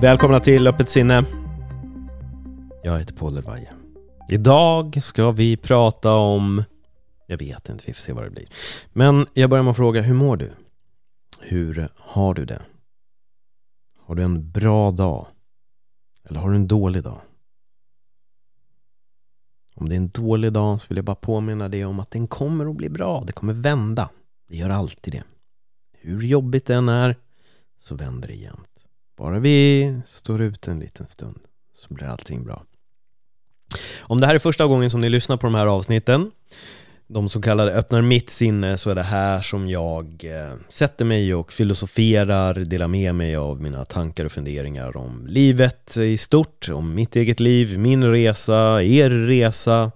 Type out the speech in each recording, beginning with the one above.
Välkomna till Öppet sinne. Jag heter Paul Elvaje. Idag ska vi prata om... Jag vet inte, vi får se vad det blir. Men jag börjar med att fråga, hur mår du? Hur har du det? Har du en bra dag? Eller har du en dålig dag? Om det är en dålig dag så vill jag bara påminna dig om att den kommer att bli bra. Det kommer vända. Det gör alltid det. Hur jobbigt det än är så vänder det jämt. Bara vi står ut en liten stund så blir allting bra. Om det här är första gången som ni lyssnar på de här avsnitten de så kallade öppnar mitt sinne så är det här som jag eh, sätter mig och filosoferar, delar med mig av mina tankar och funderingar om livet i stort, om mitt eget liv, min resa, er resa,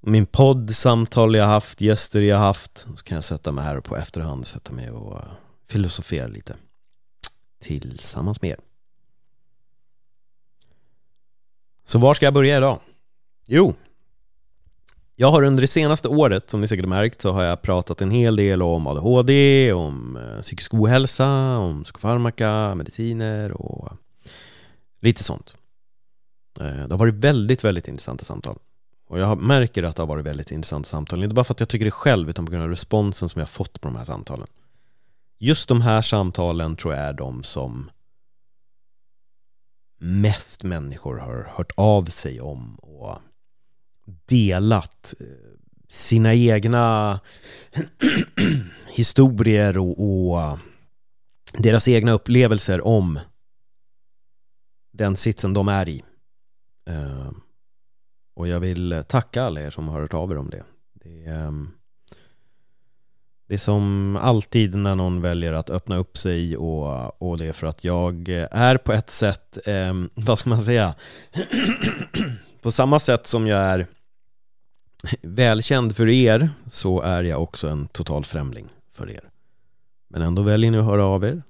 min podd, samtal jag haft, gäster jag haft. Så kan jag sätta mig här på efterhand och sätta mig och eh, filosofera lite tillsammans med er. Så var ska jag börja idag? Jo, jag har under det senaste året, som ni säkert märkt, så har jag pratat en hel del om ADHD, om eh, psykisk ohälsa, om psykofarmaka, mediciner och lite sånt. Eh, det har varit väldigt, väldigt intressanta samtal. Och jag märker att det har varit väldigt intressanta samtal, inte bara för att jag tycker det själv, utan på grund av responsen som jag har fått på de här samtalen. Just de här samtalen tror jag är de som mest människor har hört av sig om och delat eh, sina egna historier och, och, deras egna upplevelser om den sitsen de är i. Eh, och jag vill tacka alla er som har hört av er om det. Det är, det är som alltid när någon väljer att öppna upp sig och, och det är för att jag är på ett sätt, eh, vad ska man säga, på samma sätt som jag är välkänd för er så är jag också en total främling för er. Men ändå väljer ni att höra av er.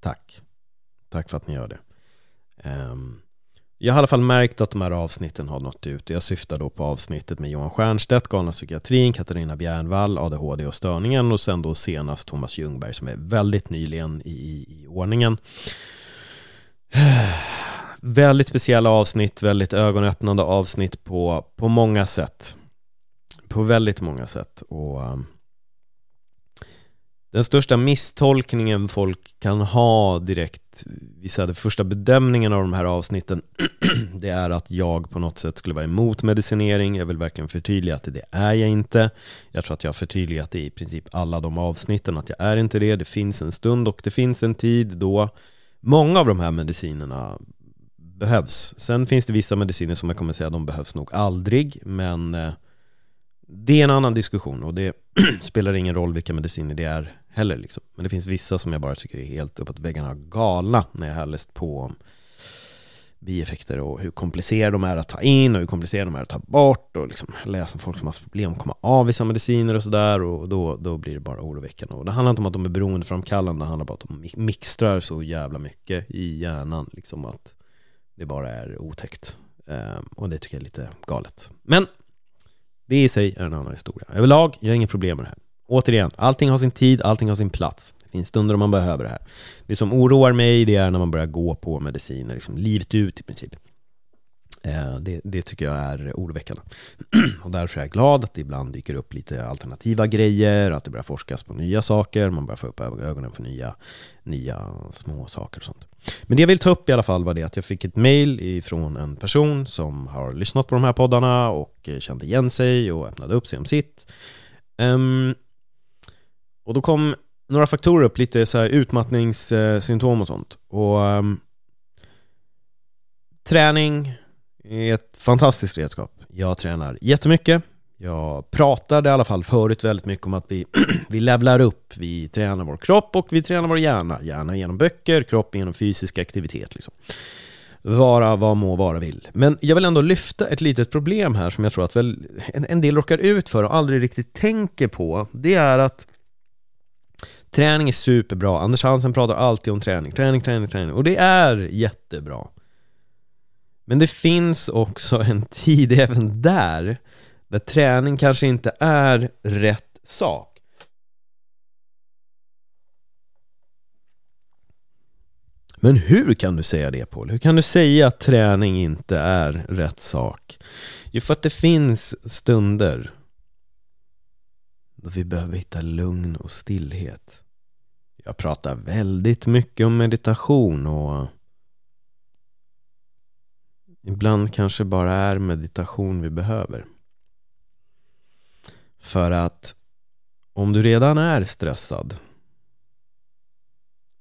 Tack. Tack för att ni gör det. Um, jag har i alla fall märkt att de här avsnitten har nått ut. Jag syftar då på avsnittet med Johan Stiernstedt, galna psykiatrin, Katarina Bjärnvall, ADHD och störningen och sen då senast Thomas Ljungberg som är väldigt nyligen i, i, i ordningen. väldigt speciella avsnitt, väldigt ögonöppnande avsnitt på, på många sätt på väldigt många sätt och um, den största misstolkningen folk kan ha direkt vid första bedömningen av de här avsnitten det är att jag på något sätt skulle vara emot medicinering. Jag vill verkligen förtydliga att det är jag inte. Jag tror att jag har förtydligat det i princip alla de avsnitten att jag är inte det. Det finns en stund och det finns en tid då många av de här medicinerna behövs. Sen finns det vissa mediciner som jag kommer säga de behövs nog aldrig men eh, det är en annan diskussion och det spelar ingen roll vilka mediciner det är heller. Liksom. Men det finns vissa som jag bara tycker är helt uppåt väggarna galna när jag har läst på om bieffekter och hur komplicerade de är att ta in och hur komplicerade de är att ta bort och liksom läsa om folk som har haft problem att komma av vissa mediciner och sådär och då, då blir det bara oroväckande. Och det handlar inte om att de är beroendeframkallande, det handlar bara om att de mixtrar så jävla mycket i hjärnan liksom att det bara är otäckt. Um, och det tycker jag är lite galet. Men det i sig är en annan historia. Överlag, jag har inget problem med det här. Återigen, allting har sin tid, allting har sin plats. Det finns stunder då man behöver det här. Det som oroar mig, det är när man börjar gå på mediciner, liksom livet ut i princip. Eh, det, det, tycker jag är oroväckande. Och därför är jag glad att det ibland dyker upp lite alternativa grejer, att det börjar forskas på nya saker, man börjar få upp ögonen för nya, nya små saker och sånt. Men det jag vill ta upp i alla fall var det att jag fick ett mail från en person som har lyssnat på de här poddarna och eh, kände igen sig och öppnade upp sig om sitt. Um, och då kom några faktorer upp, lite så här utmattningssymptom och sånt. Och um, träning, är ett fantastiskt redskap. Jag tränar jättemycket. Jag pratade i alla fall förut väldigt mycket om att vi, vi levlar upp. Vi tränar vår kropp och vi tränar vår hjärna. Hjärna genom böcker, kropp genom fysisk aktivitet. Liksom. Vara vad må vara vill. Men jag vill ändå lyfta ett litet problem här som jag tror att väl en, en del råkar ut för och aldrig riktigt tänker på. Det är att Träning är superbra. Anders Hansen pratar alltid om träning, träning, träning, träning. Och det är jättebra. Men det finns också en tid även där, där träning kanske inte är rätt sak. Men hur kan du säga det Paul? Hur kan du säga att träning inte är rätt sak? Jo, för att det finns stunder då vi behöver hitta lugn och stillhet. Jag pratar väldigt mycket om meditation och ibland kanske bara är meditation vi behöver. För att om du redan är stressad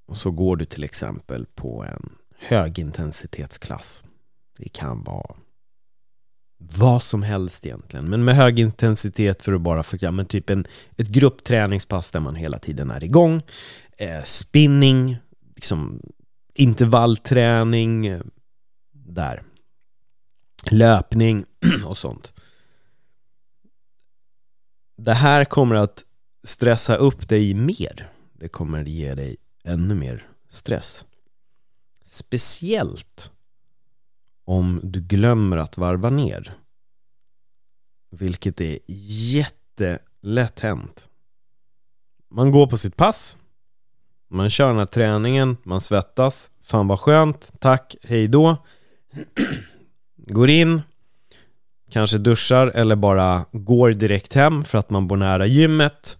och så går du till exempel på en högintensitetsklass. Det kan vara vad som helst egentligen, men med hög intensitet för att bara förklara, men typ en, ett gruppträningspass där man hela tiden är igång eh, spinning, liksom intervallträning, eh, där. Löpning och sånt. Det här kommer att stressa upp dig mer. Det kommer ge dig ännu mer stress. Speciellt om du glömmer att varva ner. Vilket är jättelätt hänt. Man går på sitt pass, man kör den här träningen, man svettas. Fan vad skönt, tack, hej då. Går in, kanske duschar eller bara går direkt hem för att man bor nära gymmet.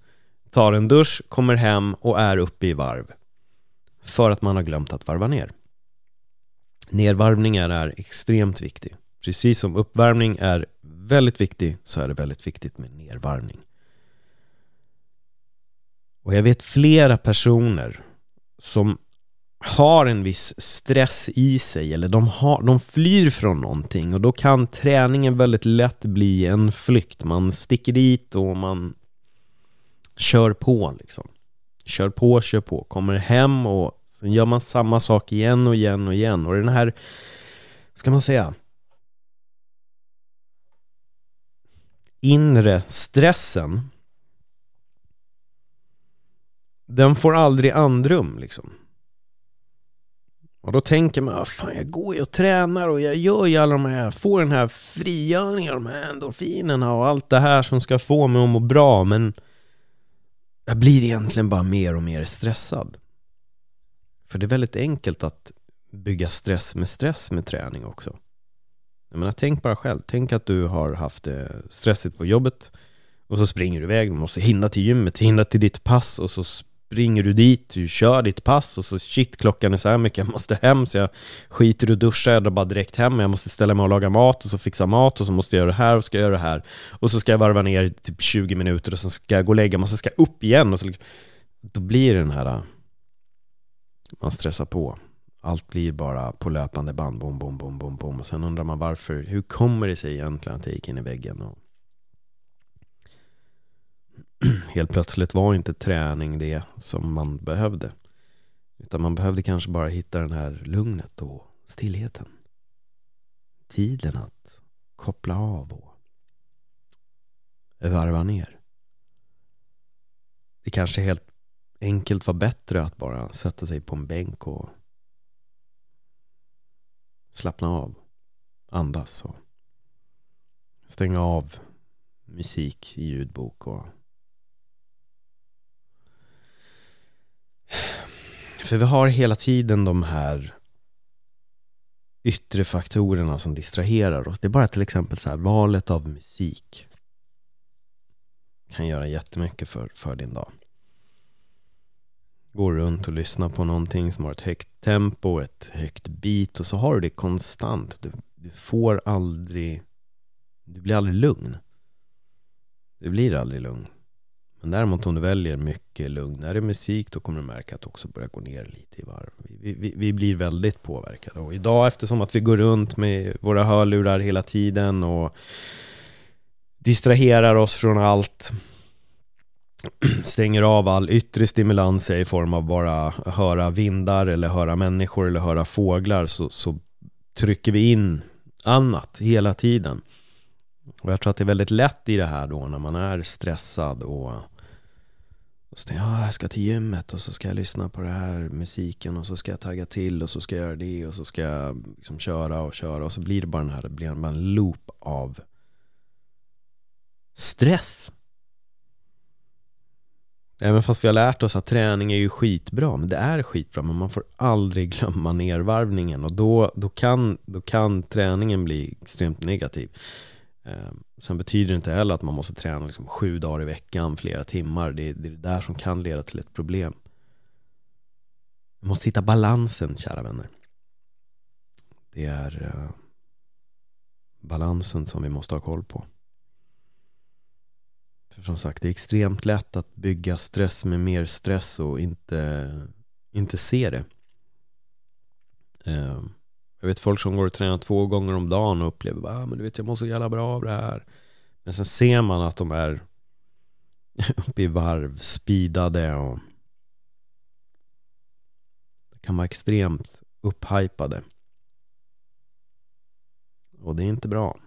Tar en dusch, kommer hem och är uppe i varv. För att man har glömt att varva ner. Nedvarvningar är extremt viktigt. Precis som uppvärmning är väldigt viktig så är det väldigt viktigt med nedvarvning. Och jag vet flera personer som har en viss stress i sig eller de, har, de flyr från någonting och då kan träningen väldigt lätt bli en flykt. Man sticker dit och man kör på liksom. Kör på, kör på, kommer hem och sen gör man samma sak igen och igen och igen och den här, ska man säga, inre stressen den får aldrig andrum liksom. Och då tänker man, ah, fan jag går ju och tränar och jag gör ju alla de här, får den här frigörningen, de här endorfinerna och allt det här som ska få mig att må bra, men jag blir egentligen bara mer och mer stressad. För det är väldigt enkelt att bygga stress med stress med träning också. Jag menar, tänk bara själv, tänk att du har haft det stressigt på jobbet och så springer du iväg, du måste hinna till gymmet, hinna till ditt pass och så springer du dit, du kör ditt pass och så shit klockan är så här mycket, jag måste hem så jag skiter i att duscha, jag drar bara direkt hem, jag måste ställa mig och laga mat och så fixa mat och så måste jag göra det här och ska göra det här. Och så ska jag varva ner i typ 20 minuter och sen ska jag gå och lägga mig och sen ska jag upp igen och så liksom då blir det den här äh, man stressar på. Allt blir bara på löpande band, bom, bom, bom, bom, bom. Och sen undrar man varför, hur kommer det sig egentligen att jag gick in i väggen och helt plötsligt var inte träning det som man behövde. Utan man behövde kanske bara hitta den här lugnet och stillheten. Tiden att koppla av och varva ner. Det kanske helt enkelt var bättre att bara sätta sig på en bänk och slappna av, andas och stänga av musik i ljudbok och För vi har hela tiden de här yttre faktorerna som distraherar oss. Det är bara till exempel så här, valet av musik kan göra jättemycket för, för din dag. Gå runt och lyssna på någonting som har ett högt tempo, ett högt beat och så har du det konstant. Du, du får aldrig, du blir aldrig lugn. Du blir aldrig lugn. Men däremot om du väljer mycket lugnare musik då kommer du märka att du också börjar gå ner lite i varv. Vi, vi, vi blir väldigt påverkade. Och idag eftersom att vi går runt med våra hörlurar hela tiden och distraherar oss från allt stänger av all yttre stimulans i form av bara höra vindar eller höra människor eller höra fåglar så, så trycker vi in annat hela tiden. Och jag tror att det är väldigt lätt i det här då när man är stressad och och så tänkte jag, ah, jag ska till gymmet och så ska jag lyssna på den här musiken och så ska jag tagga till och så ska jag göra det och så ska jag liksom köra och köra och så blir det bara den här, det blir bara en loop av stress. Även fast vi har lärt oss att träning är ju skitbra, men det är skitbra, men man får aldrig glömma nervarvningen och då, då, kan, då kan träningen bli extremt negativ. Ehm, sen betyder det inte heller att man måste träna liksom sju dagar i veckan, flera timmar. Det, det är det där som kan leda till ett problem. Vi måste hitta balansen, kära vänner. Det är eh, balansen som vi måste ha koll på. För som sagt, det är extremt lätt att bygga stress med mer stress och inte, inte se det. Ehm, jag vet folk som går och tränar två gånger om dagen och upplever att ah, men du vet, jag mår så jävla bra av det här. Men sen ser man att de är uppe i varv, speedade och kan vara extremt upphypade. Och det är inte bra.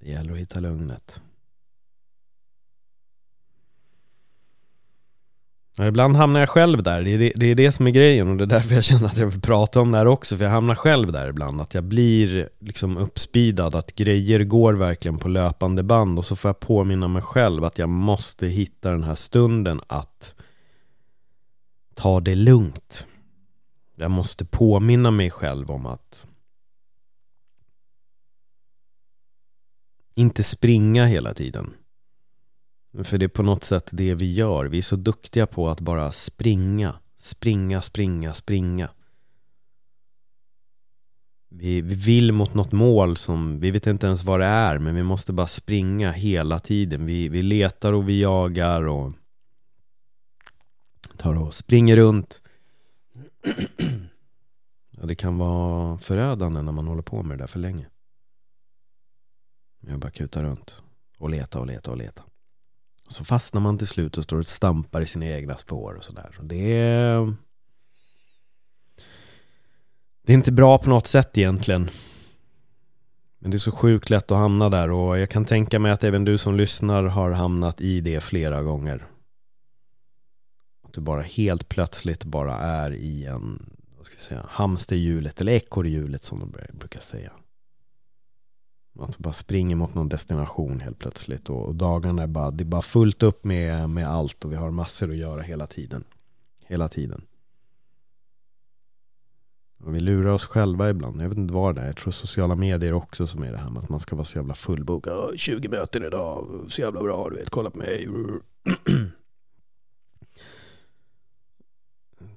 Det gäller att hitta lugnet. Ja, ibland hamnar jag själv där, det är det, det är det som är grejen och det är därför jag känner att jag vill prata om det här också För jag hamnar själv där ibland, att jag blir liksom uppspidad Att grejer går verkligen på löpande band och så får jag påminna mig själv att jag måste hitta den här stunden att ta det lugnt. Jag måste påminna mig själv om att inte springa hela tiden för det är på något sätt det vi gör. Vi är så duktiga på att bara springa. Springa, springa, springa. Vi, vi vill mot något mål som vi vet inte ens vad det är men vi måste bara springa hela tiden. Vi, vi letar och vi jagar och tar och springer runt. Ja, det kan vara förödande när man håller på med det där för länge. Jag bara kutar runt och leta och leta och leta. Så fastnar man till slut och står och stampar i sina egna spår och sådär. Det är... Det är inte bra på något sätt egentligen. Men det är så sjukt lätt att hamna där och jag kan tänka mig att även du som lyssnar har hamnat i det flera gånger. Att du bara helt plötsligt bara är i en, vad ska vi säga, hamsterhjulet eller ekorrhjulet som de brukar säga. Att bara springer mot någon destination helt plötsligt och dagarna är bara, det är bara fullt upp med, med allt och vi har massor att göra hela tiden. Hela tiden. Och vi lurar oss själva ibland. Jag vet inte vad det är. Jag tror sociala medier också som är det här med att man ska vara så jävla fullbokad. 20 möten idag, så jävla bra, du vet, kolla på mig. Jag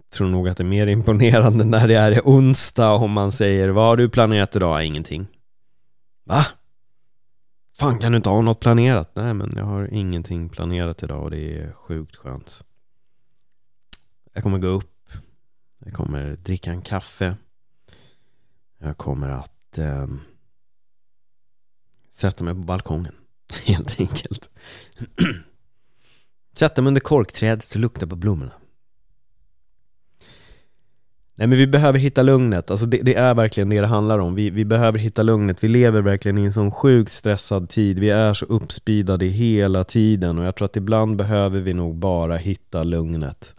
tror nog att det är mer imponerande när det är onsdag Om man säger Vad har du planerat idag? Ingenting. Va? Fan kan du inte ha något planerat? Nej men jag har ingenting planerat idag och det är sjukt skönt. Jag kommer gå upp. Jag kommer dricka en kaffe. Jag kommer att eh, sätta mig på balkongen. Helt enkelt. sätta mig under korkträdet och lukta på blommorna. Nej men vi behöver hitta lugnet, alltså det, det, är verkligen det det handlar om. Vi, vi behöver hitta lugnet, vi lever verkligen i en sån sjukt stressad tid. Vi är så uppspidade hela tiden och jag tror att ibland behöver vi nog bara hitta lugnet.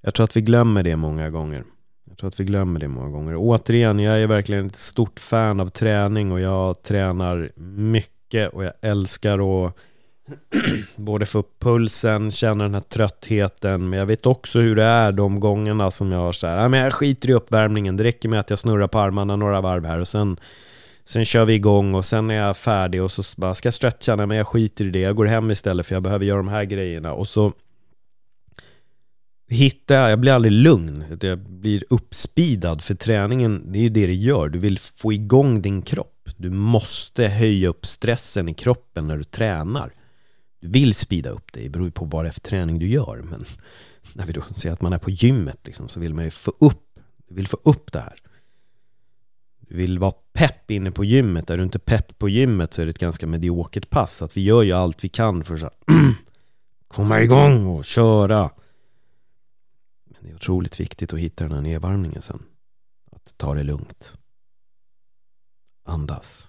Jag tror att vi glömmer det många gånger. Jag tror att vi glömmer det många gånger. återigen, jag är verkligen ett stort fan av träning och jag tränar mycket och jag älskar att både få upp pulsen, känna den här tröttheten, men jag vet också hur det är de gångerna som jag har så här, men jag skiter i uppvärmningen, det räcker med att jag snurrar på armarna några varv här och sen Sen kör vi igång och sen är jag färdig och så bara, ska jag stretcha? Nej men jag skiter i det, jag går hem istället för jag behöver göra de här grejerna och så hittar jag, jag blir aldrig lugn, jag blir uppspidad för träningen, det är ju det det gör, du vill få igång din kropp Du måste höja upp stressen i kroppen när du tränar. Du vill speeda upp det, det beror på vad det är för träning du gör. Men när vi då säger att man är på gymmet liksom, så vill man ju få upp, du vill få upp det här. Du vill vara pepp inne på gymmet. Är du inte pepp på gymmet så är det ett ganska mediokert pass. Så Att vi gör ju allt vi kan för att komma igång och köra. Men det är otroligt viktigt att hitta den här nedvarvningen sen. Att ta det lugnt. Andas.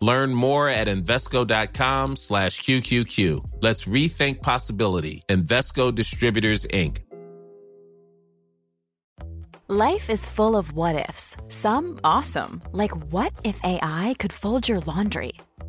Learn more at Invesco.com slash QQQ. Let's rethink possibility. Invesco Distributors, Inc. Life is full of what ifs. Some awesome, like what if AI could fold your laundry?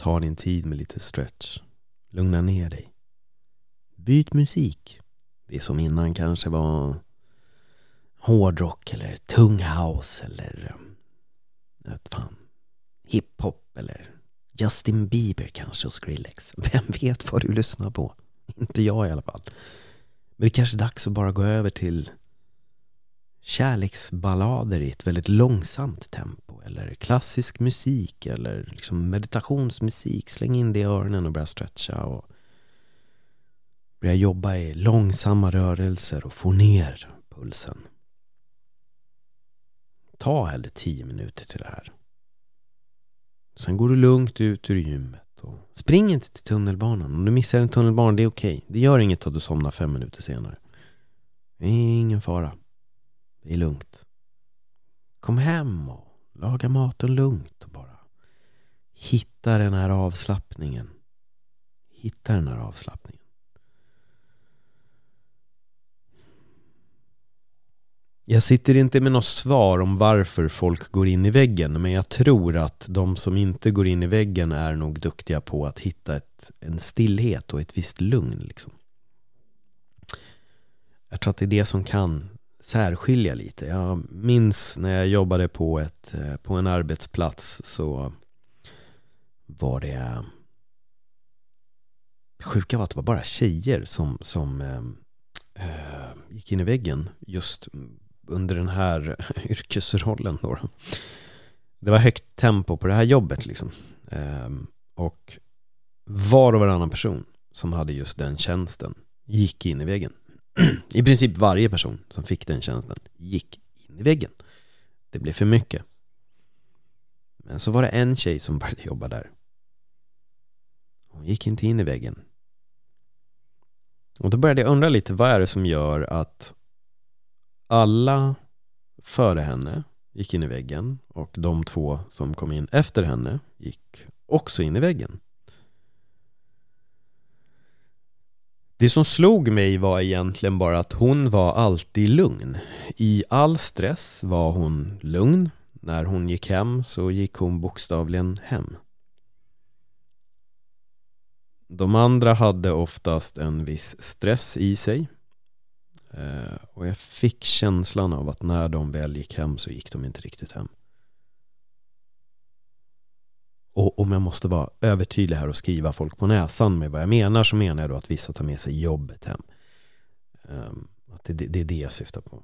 Ta din tid med lite stretch. Lugna ner dig. Byt musik. Det som innan kanske var hårdrock eller tung house eller ehm, vet fan, hiphop eller Justin Bieber kanske och Skrillex. Vem vet vad du lyssnar på? Inte jag i alla fall. Men det är kanske är dags att bara gå över till kärleksballader i ett väldigt långsamt tempo eller klassisk musik eller liksom meditationsmusik. Släng in det i öronen och börja stretcha och börja jobba i långsamma rörelser och få ner pulsen. Ta hellre tio minuter till det här. Sen går du lugnt ut ur gymmet och spring inte till tunnelbanan. Om du missar en tunnelbana, det är okej. Okay. Det gör inget att du somnar fem minuter senare. Det är ingen fara. Det är lugnt. Kom hem och laga maten lugnt och bara hitta den här avslappningen. Hitta den här avslappningen. Jag sitter inte med något svar om varför folk går in i väggen men jag tror att de som inte går in i väggen är nog duktiga på att hitta ett, en stillhet och ett visst lugn. Liksom. Jag tror att det är det som kan särskilja lite. Jag minns när jag jobbade på, ett, eh, på en arbetsplats så var det sjuka var att det var bara tjejer som, som äh, gick in i väggen just under den här yrkesrollen då. Det var högt tempo på det här jobbet liksom. Äh, och var och varannan person som hade just den tjänsten gick in i väggen. I princip varje person som fick den tjänsten gick in i väggen. Det blev för mycket. Men så var det en tjej som började jobba där. Hon gick inte in i väggen. Och då började jag undra lite, vad är det som gör att alla före henne gick in i väggen och de två som kom in efter henne gick också in i väggen. Det som slog mig var egentligen bara att hon var alltid lugn. I all stress var hon lugn. När hon gick hem så gick hon bokstavligen hem. De andra hade oftast en viss stress i sig eh, och jag fick känslan av att när de väl gick hem så gick de inte riktigt hem. Och om jag måste vara övertydlig här och skriva folk på näsan med vad jag menar så menar jag då att vissa tar med sig jobbet hem. Um, att det, det, är det jag syftar på.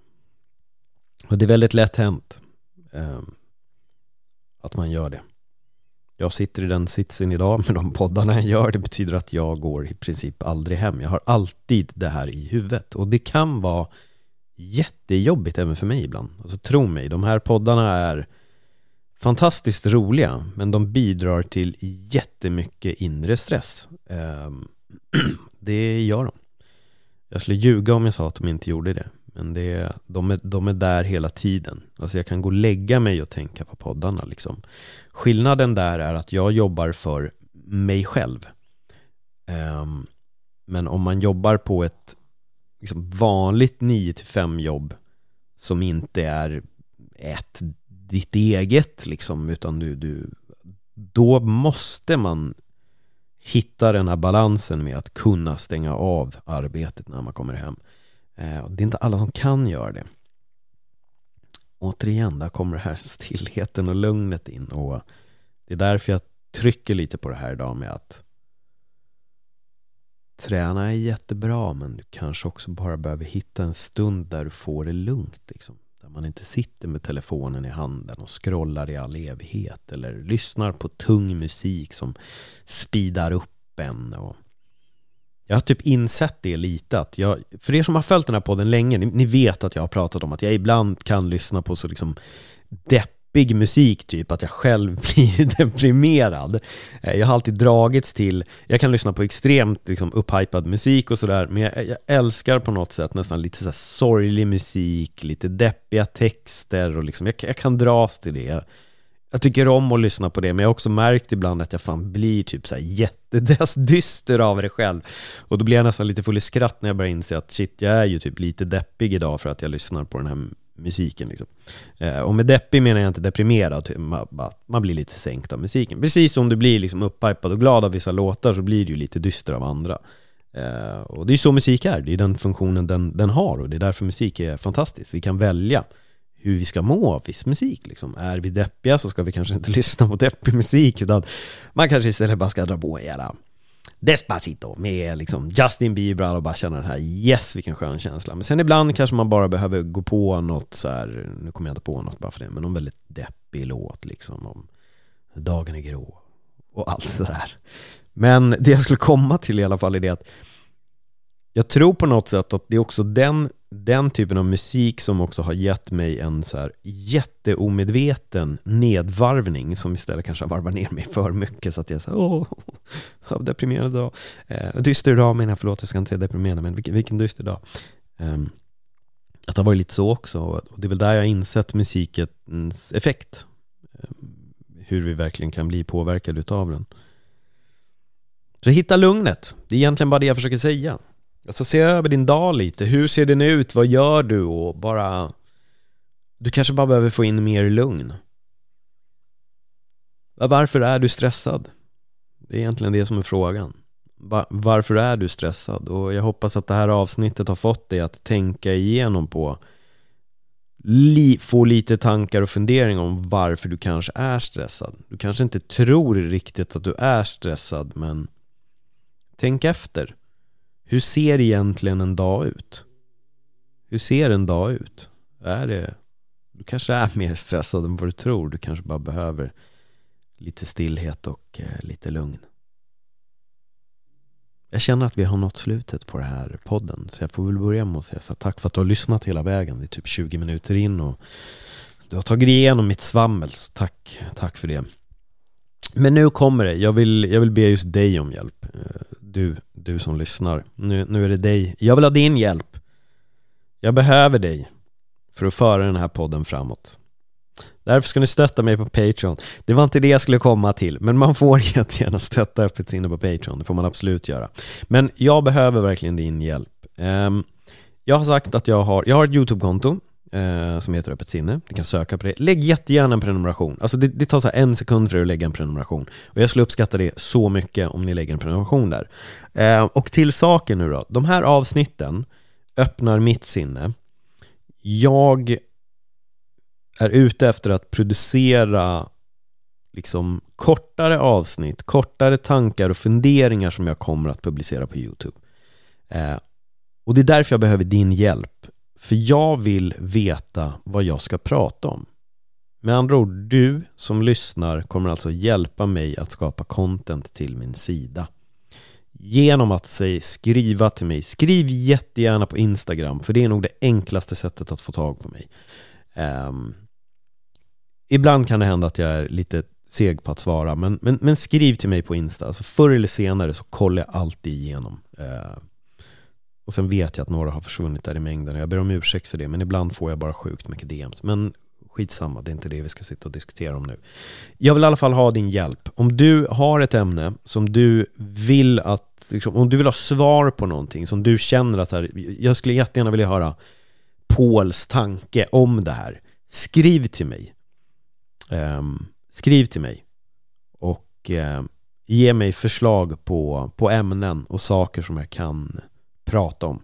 Och det är väldigt lätt hänt um, att man gör det. Jag sitter i den sitsen idag med de poddarna jag gör. Det betyder att jag går i princip aldrig hem. Jag har alltid det här i huvudet. Och det kan vara jättejobbigt även för mig ibland. Alltså tro mig, de här poddarna är fantastiskt roliga men de bidrar till jättemycket inre stress. Ehm, det gör de. Jag skulle ljuga om jag sa att de inte gjorde det. Men det, de, är, de är där hela tiden. Alltså jag kan gå och lägga mig och tänka på poddarna. Liksom. Skillnaden där är att jag jobbar för mig själv. Um, men om man jobbar på ett liksom, vanligt 9-5 jobb som inte är ett ditt eget liksom, utan du, du, då måste man hitta den här balansen med att kunna stänga av arbetet när man kommer hem. Eh, det är inte alla som kan göra det. Återigen, där kommer det här stillheten och lugnet in och det är därför jag trycker lite på det här idag med att träna är jättebra men du kanske också bara behöver hitta en stund där du får det lugnt. Liksom. Där man inte sitter med telefonen i handen och scrollar i all evighet eller lyssnar på tung musik som speedar upp en. Och jag har typ insett det lite att jag, för er som har följt den här podden länge, ni, ni, vet att jag har pratat om att jag ibland kan lyssna på så liksom depp deppig musik typ, att jag själv blir deprimerad. Eh, jag har alltid dragits till, jag kan lyssna på extremt liksom upphypad musik och sådär, men jag, jag, älskar på något sätt nästan lite så sorglig musik, lite deppiga texter och liksom, jag, jag kan dras till det jag tycker om att lyssna på det, men jag har också märkt ibland att jag fan blir typ så jättedyster av det själv. Och då blir jag nästan lite full i skratt när jag börjar inse att shit, jag är ju typ lite deppig idag för att jag lyssnar på den här musiken. Liksom. Eh, och med deppig menar jag inte deprimerad, typ, man, blir lite sänkt av musiken. Precis som du blir liksom upphypad och glad av vissa låtar så blir du ju lite dyster av andra. Eh, och det är ju så musik är, det är den funktionen den, den har och det är därför musik är fantastiskt. Vi kan välja hur vi ska må av viss musik. Liksom. Är vi deppiga så ska vi kanske inte lyssna på deppig musik utan man kanske istället bara ska dra på en jävla Despacito med liksom Justin Bieber och bara känna den här yes vilken skön känsla. Men sen ibland kanske man bara behöver gå på något så här, nu kommer jag inte på något bara för det, men någon väldigt deppig låt liksom om dagen är grå och allt sådär. Men det jag skulle komma till i alla fall är det att jag tror på något sätt att det är också den, den typen av musik som också har gett mig en så här jätteomedveten nedvarvning som istället kanske har varvat ner mig för mycket så att jag är såhär åh, deprimerad dag. Eh, dyster dag menar jag, förlåt jag ska inte säga deprimerad men vilken, vilken dyster dag. Eh, att det har varit lite så också och det är väl där jag har insett musikens effekt. Eh, hur vi verkligen kan bli påverkade utav den. Så hitta lugnet, det är egentligen bara det jag försöker säga. Alltså se över din dag lite, hur ser den ut, vad gör du? Och bara Du kanske bara behöver få in mer lugn. Varför är du stressad? Det är egentligen det som är frågan. Varför är du stressad? Och jag hoppas att det här avsnittet har fått dig att tänka igenom på Få lite tankar och funderingar om varför du kanske är stressad. Du kanske inte tror riktigt att du är stressad men Tänk efter hur ser egentligen en dag ut? Hur ser en dag ut? Är det, du kanske är mer stressad än vad du tror. Du kanske bara behöver lite stillhet och eh, lite lugn. Jag känner att vi har nått slutet på den här podden. Så jag får väl börja med att säga så här, tack för att du har lyssnat hela vägen. Det är typ 20 minuter in och du har tagit igenom mitt svammel. Så tack, tack för det. Men nu kommer det. Jag vill, jag vill be just dig om hjälp. Eh, du, du som lyssnar. Nu, nu är det dig. Jag vill ha din hjälp. Jag behöver dig för att föra den här podden framåt. Därför ska ni stötta mig på Patreon. Det var inte det jag skulle komma till, men man får jättegärna stötta Öppet sinne på Patreon. Det får man absolut göra. Men jag behöver verkligen din hjälp. Ehm, jag har sagt att jag har, jag har ett YouTube-konto eh, som heter Öppet sinne. Du kan söka på det. Lägg jättegärna en prenumeration. Alltså det, det tar så en sekund för er att lägga en prenumeration. Och jag skulle uppskatta det så mycket om ni lägger en prenumeration där. Eh, och till saken nu då. De här avsnitten öppnar mitt sinne. Jag är ute efter att producera liksom kortare avsnitt, kortare tankar och funderingar som jag kommer att publicera på YouTube. Eh, och det är därför jag behöver din hjälp. För jag vill veta vad jag ska prata om. Med andra ord, du som lyssnar kommer alltså hjälpa mig att skapa content till min sida. genom att säg, skriva till mig. Skriv jättegärna på Instagram, för det är nog det enklaste sättet att få tag på mig. Um, ibland kan det hända att jag är lite seg på att svara, men, men, men skriv till mig på Insta. Alltså förr eller senare så kollar jag alltid igenom. Uh, och sen vet jag att några har försvunnit där i mängden. Jag ber om ursäkt för det, men ibland får jag bara sjukt mycket DMs. Men skitsamma, det är inte det vi ska sitta och diskutera om nu. Jag vill i alla fall ha din hjälp. Om du har ett ämne som du vill att, liksom, om du vill ha svar på någonting som du känner att här, jag skulle jättegärna vilja höra Pauls tanke om det här. Skriv till mig. Um, skriv till mig. Och uh, ge mig förslag på, på ämnen och saker som jag kan prata om.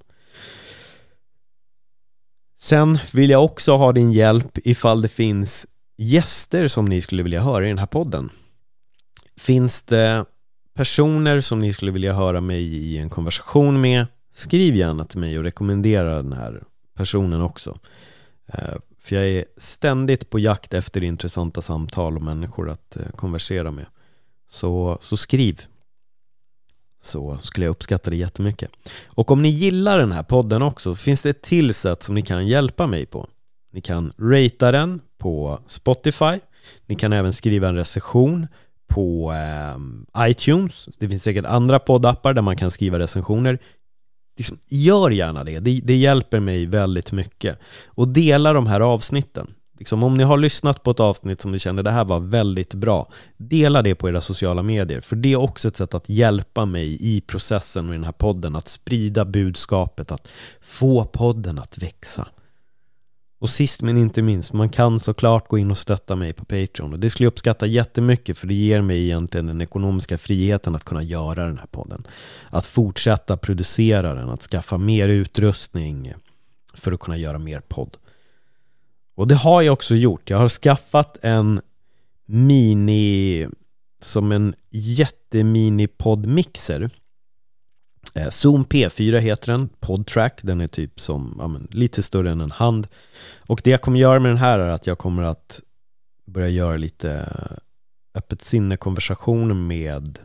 Sen vill jag också ha din hjälp ifall det finns gäster som ni skulle vilja höra i den här podden. Finns det personer som ni skulle vilja höra mig i en konversation med, skriv gärna till mig och rekommendera den här personen också. Eh, för jag är ständigt på jakt efter intressanta samtal och människor att eh, konversera med. Så, så skriv så skulle jag uppskatta det jättemycket. Och om ni gillar den här podden också så finns det ett till sätt som ni kan hjälpa mig på. Ni kan ratea den på Spotify. Ni kan även skriva en recension på eh, iTunes. Det finns säkert andra poddappar där man kan skriva recensioner. Liksom, gör gärna det. det. Det hjälper mig väldigt mycket. Och dela de här avsnitten. Liksom, om ni har lyssnat på ett avsnitt som ni känner det här var väldigt bra, dela det på era sociala medier. För det är också ett sätt att hjälpa mig i processen med den här podden, att sprida budskapet, att få podden att växa. Och sist men inte minst, man kan såklart gå in och stötta mig på Patreon. Och det skulle jag uppskatta jättemycket för det ger mig egentligen den ekonomiska friheten att kunna göra den här podden. Att fortsätta producera den, att skaffa mer utrustning för att kunna göra mer podd. Och det har jag också gjort. Jag har skaffat en mini, som en jättemini poddmixer. Eh, Zoom P4 heter den, Podtrack. Den är typ som, ja, men, lite större än en hand. Och det jag kommer göra med den här är att jag kommer att börja göra lite eh, öppet sinne konversationer med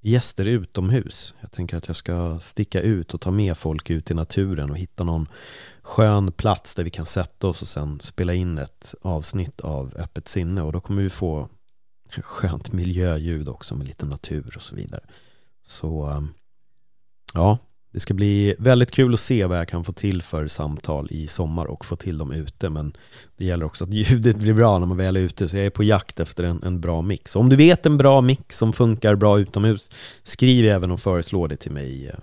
gäster utomhus. Jag tänker att jag ska sticka ut och ta med folk ut i naturen och hitta någon skön plats där vi kan sätta oss och sen spela in ett avsnitt av Öppet sinne och då kommer vi få skönt miljöljud också med lite natur och så vidare. Så ehm, ja, det ska bli väldigt kul att se vad jag kan få till för samtal i sommar och få till dem ute men det gäller också att ljudet blir bra när man väl är ute så jag är på jakt efter en, en bra mix. Om du vet en bra mix som funkar bra utomhus skriv även och föreslå det till mig eh,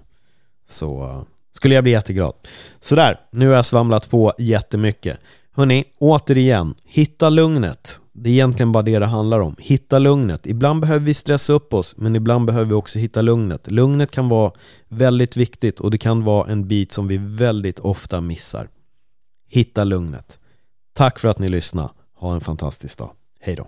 så skulle jag bli jätteglad. Sådär, nu har jag svamlat på jättemycket. Hörni, återigen, hitta lugnet. Det är egentligen bara det det handlar om. Hitta lugnet. Ibland behöver vi stressa upp oss, men ibland behöver vi också hitta lugnet. Lugnet kan vara väldigt viktigt och det kan vara en bit som vi väldigt ofta missar. Hitta lugnet. Tack för att ni lyssnade. Ha en fantastisk dag. Hej då.